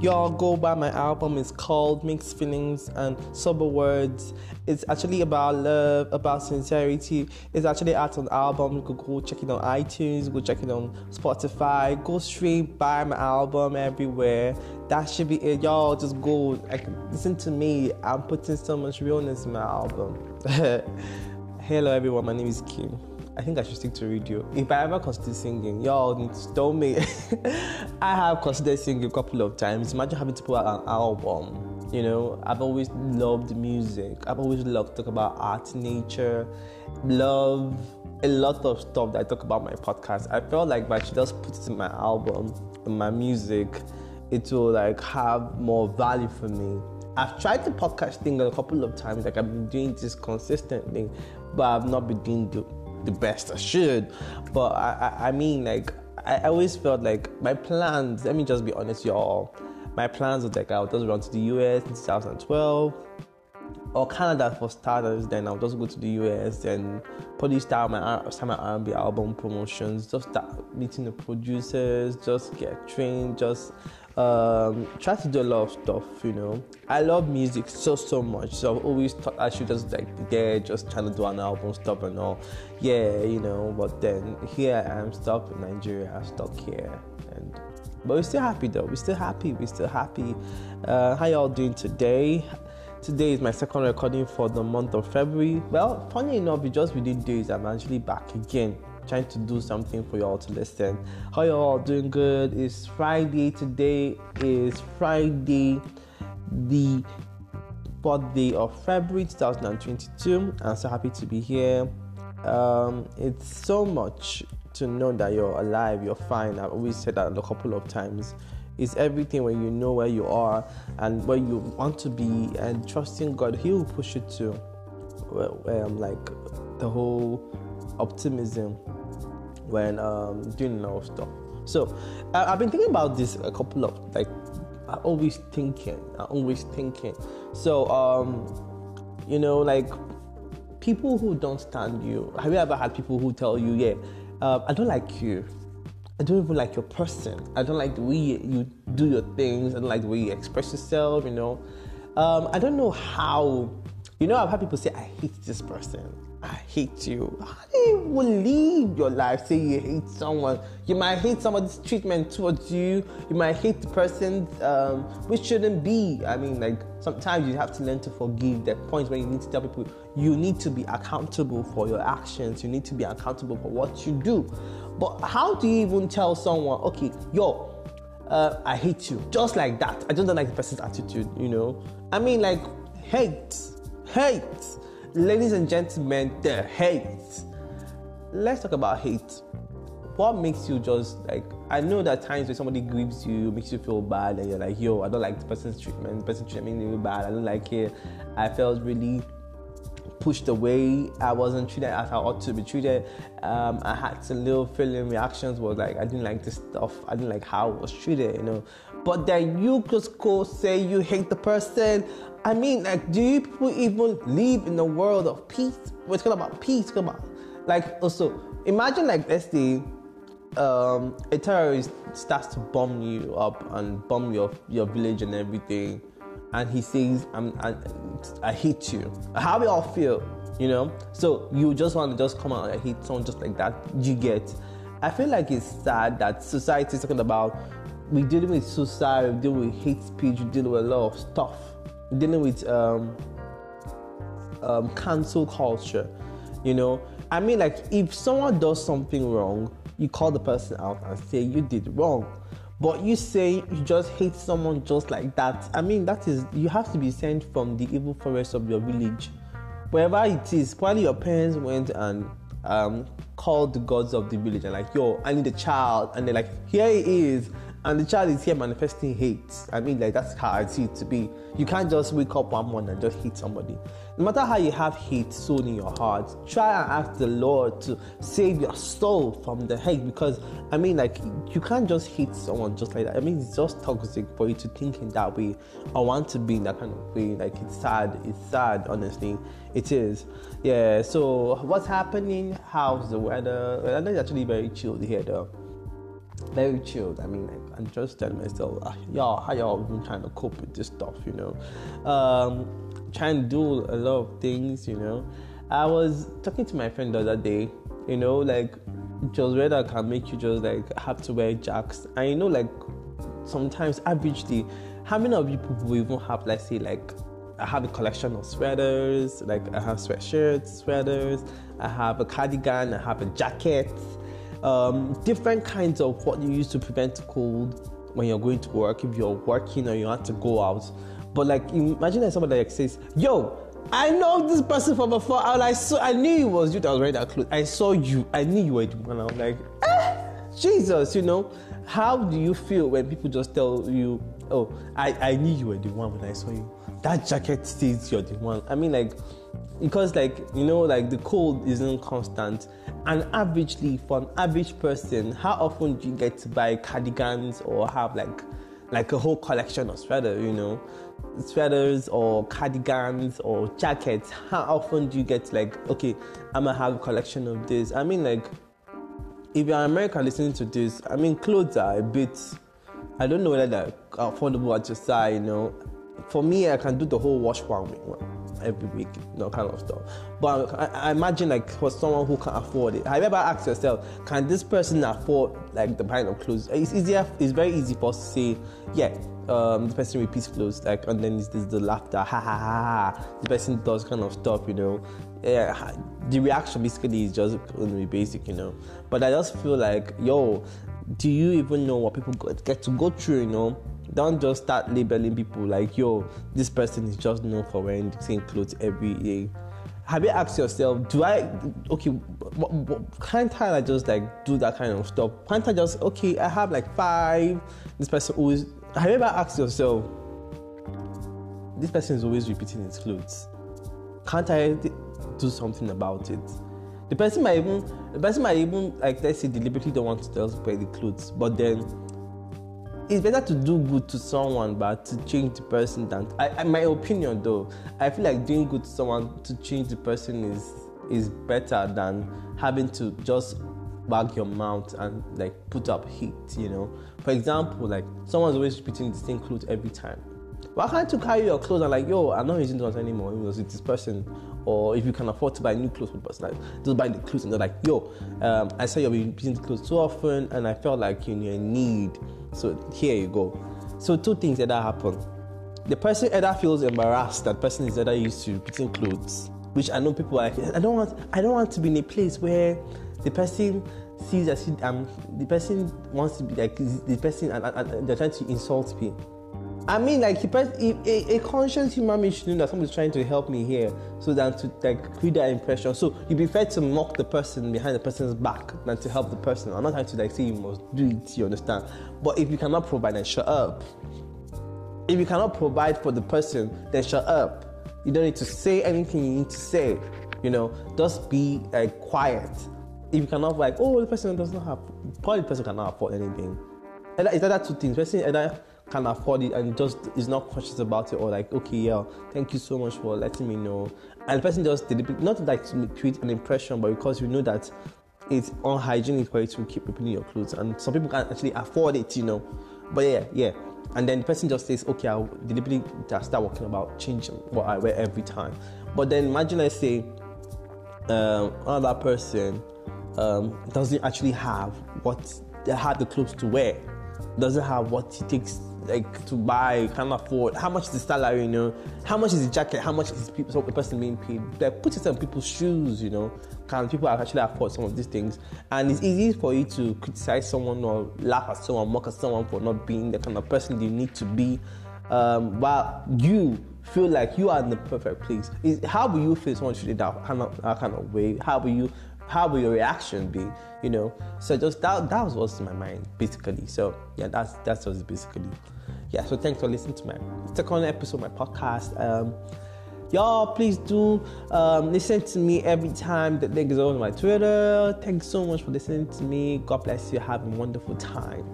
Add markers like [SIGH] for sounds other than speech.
Y'all go buy my album. It's called Mixed Feelings and Sober Words. It's actually about love, about sincerity. It's actually out on album. You could go check it on iTunes, go check it on Spotify, go stream, buy my album everywhere. That should be it. Y'all just go like listen to me. I'm putting so much realness in my album. [LAUGHS] Hello everyone, my name is Kim. I think I should stick to radio. If I ever consider singing, y'all need to stone me. [LAUGHS] I have considered singing a couple of times. Imagine having to put out an album. You know, I've always loved music. I've always loved to talk about art, nature, love, a lot of stuff that I talk about my podcast. I felt like if I should just put it in my album, in my music, it will like have more value for me. I've tried the podcast thing a couple of times, like I've been doing this consistently, but I've not been doing the the best I should. But I, I, I mean, like, I always felt like my plans, let me just be honest, y'all. My plans were like I would just run to the US in 2012 or Canada for starters. Then I'll just go to the US, then probably start my start my R&B album promotions. Just start meeting the producers, just get trained, just um, try to do a lot of stuff, you know. I love music so so much, so I've always thought I should just like be there, just trying to do an album stuff and all. Yeah, you know. But then here I am stuck in Nigeria, I'm stuck here, and but we're still happy though. We're still happy. We're still happy. Uh, how y'all doing today? Today is my second recording for the month of February. Well, funny enough, it just within days I'm actually back again trying to do something for y'all to listen. How y'all doing good? It's Friday. Today is Friday, the fourth day of February 2022. I'm so happy to be here. Um, it's so much to know that you're alive, you're fine. I've always said that a couple of times. It's everything when you know where you are and where you want to be, and trusting God, He will push you to. Um, like the whole optimism when um, doing a lot of stuff. So I, have been thinking about this a couple of like I'm always thinking, I'm always thinking. So um, you know, like people who don't stand you. Have you ever had people who tell you, yeah, uh, I don't like you. I don't even like your person. I don't like the way you do your things. I don't like the way you express yourself. You know, um, I don't know how. You know, I've had people say, I hate this person. I hate you. How do you leave your life say you hate someone? You might hate somebody's treatment towards you. You might hate the person, um, which shouldn't be. I mean, like sometimes you have to learn to forgive. There points where you need to tell people you need to be accountable for your actions. You need to be accountable for what you do. But how do you even tell someone, okay, yo, uh, I hate you, just like that? I just don't like the person's attitude. You know, I mean, like hate, hate Ladies and gentlemen, the hate. Let's talk about hate. What makes you just like I know that times when somebody grieves you, makes you feel bad, and you're like, yo, I don't like the person's treatment, the person treated me really bad, I don't like it. I felt really pushed away. I wasn't treated as I ought to be treated. Um, I had some little feeling reactions was like I didn't like this stuff. I didn't like how I was treated, you know. But then you just go say you hate the person. I mean, like, do you people even live in a world of peace? We're talking about peace. Come on, like also imagine like let's say um, a terrorist starts to bomb you up and bomb your your village and everything, and he says, "I'm I, I hate you." How we all feel, you know? So you just want to just come out and hate someone just like that? You get? I feel like it's sad that society is talking about we're dealing with suicide, we're dealing with hate speech, we're dealing with a lot of stuff We dealing with um, um, cancel culture. You know, I mean, like if someone does something wrong, you call the person out and say you did wrong. But you say you just hate someone just like that. I mean, that is you have to be sent from the evil forest of your village, wherever it is. Probably your parents went and um, called the gods of the village and like, yo, I need a child, and they're like, here he is, and the child is here manifesting hate. I mean, like that's how I see it to be. You can't just wake up one morning and just hate somebody. No matter how you have hate sown in your heart, try and ask the Lord to save your soul from the hate. Because I mean, like you can't just hate someone just like that. I mean, it's just toxic for you to think in that way. I want to be in that kind of way. Like it's sad. It's sad, honestly. It is. Yeah. So what's happening? How's the weather? The weather is actually very chilled here, though very chilled. I mean, I'm just telling myself, ah, y'all, how y'all been trying to cope with this stuff, you know? Um, trying to do a lot of things, you know. I was talking to my friend the other day, you know, like just weather can make you just like have to wear jacks, and you know, like sometimes averagely, how many of you people even have, let's say, like I have a collection of sweaters, like I have sweatshirts, sweaters, I have a cardigan, I have a jacket um, different kinds of what you use to prevent cold when you're going to work, if you're working or you have to go out. But like, imagine that somebody like says, "Yo, I know this person from before. I like, so I knew it was you that was wearing that clothes. I saw you. I knew you were the one." I was like, eh, Jesus, you know. How do you feel when people just tell you, "Oh, I, I knew you were the one when I saw you." That jacket says you're the one. I mean, like, because like you know, like the cold isn't constant and averagely for an average person how often do you get to buy cardigans or have like like a whole collection of sweaters you know sweaters or cardigans or jackets how often do you get like okay i'm gonna have a collection of this i mean like if you're american listening to this i mean clothes are a bit i don't know whether they're affordable at your side you know for me i can do the whole wash one week, every week, you know, kind of stuff. But I, I, imagine like for someone who can afford it, have you ever asked yourself, can this person afford like the kind of clothes? It's easier. It's very easy for us to say, yeah, um, the person repeats clothes, like, and then there's the laughter, ha ha ha ha. The person does kind of stuff, you know. Yeah, the reaction basically is just to be basic, you know. But I just feel like, yo, do you even know what people get to go through, you know? Don't just start labeling people like, yo, this person is just known for wearing the same clothes every day. Have you asked yourself, do I, okay, what, what, can't I just like do that kind of stuff? Can't I just, okay, I have like five, this person always, have you ever asked yourself, this person is always repeating his clothes? Can't I do something about it? The person might even, the person might even, like, let's say, deliberately don't want to tell wear the clothes, but then it's better to do good to someone but to change the person than I, my opinion though i feel like doing good to someone to change the person is is better than having to just wag your mouth and like put up heat you know? For example like someone's always repeating the same clothes every time why can't you carry your clothes and like yo i'm not using those anymore it was with this person or if you can afford to buy new clothes for the person like just buy the clothes and they're like yo um, i saw you're the clothes too often and i felt like in need so here you go. So two things that happen. The person either feels embarrassed that person is either used to repeating clothes, which I know people are like, I don't want I don't want to be in a place where the person sees as um the person wants to be like the person and, and, and they're trying to insult me. I mean, like a, a, a conscious human being should know that somebody's trying to help me here, so than to like create that impression. So you prefer to mock the person behind the person's back than to help the person. I'm not trying to like say you must do it. You understand? But if you cannot provide, then shut up. If you cannot provide for the person, then shut up. You don't need to say anything you need to say. You know, just be like quiet. If you cannot like, oh, the person does not have, probably the person cannot afford anything. Is that two things? Person either can afford it and just is not conscious about it or like okay yeah thank you so much for letting me know. And the person just deliberately not like to create an impression but because you know that it's unhygienic for you to keep repeating your clothes and some people can actually afford it you know. But yeah yeah. And then the person just says okay i'll deliberately start working about changing what i wear every time. But then imagine i say um, another person um, doesn't actually have what they have the clothes to wear doesn't have what it takes like to buy, can't afford. How much is the salary? You know, how much is the jacket? How much is people, the person being paid? Like put yourself in people's shoes. You know, can people actually afford some of these things? And it's easy for you to criticize someone or laugh at someone, mock at someone for not being the kind of person you need to be. Um, while you feel like you are in the perfect place. Is how will you feel someone treated that that kind of way? How will you how will your reaction be? You know. So just that that was what's in my mind basically. So yeah, that's that's just basically. Yeah. So thanks for listening to my second episode of my podcast. Um, y'all please do um, listen to me every time the link is on my twitter thanks so much for listening to me god bless you have a wonderful time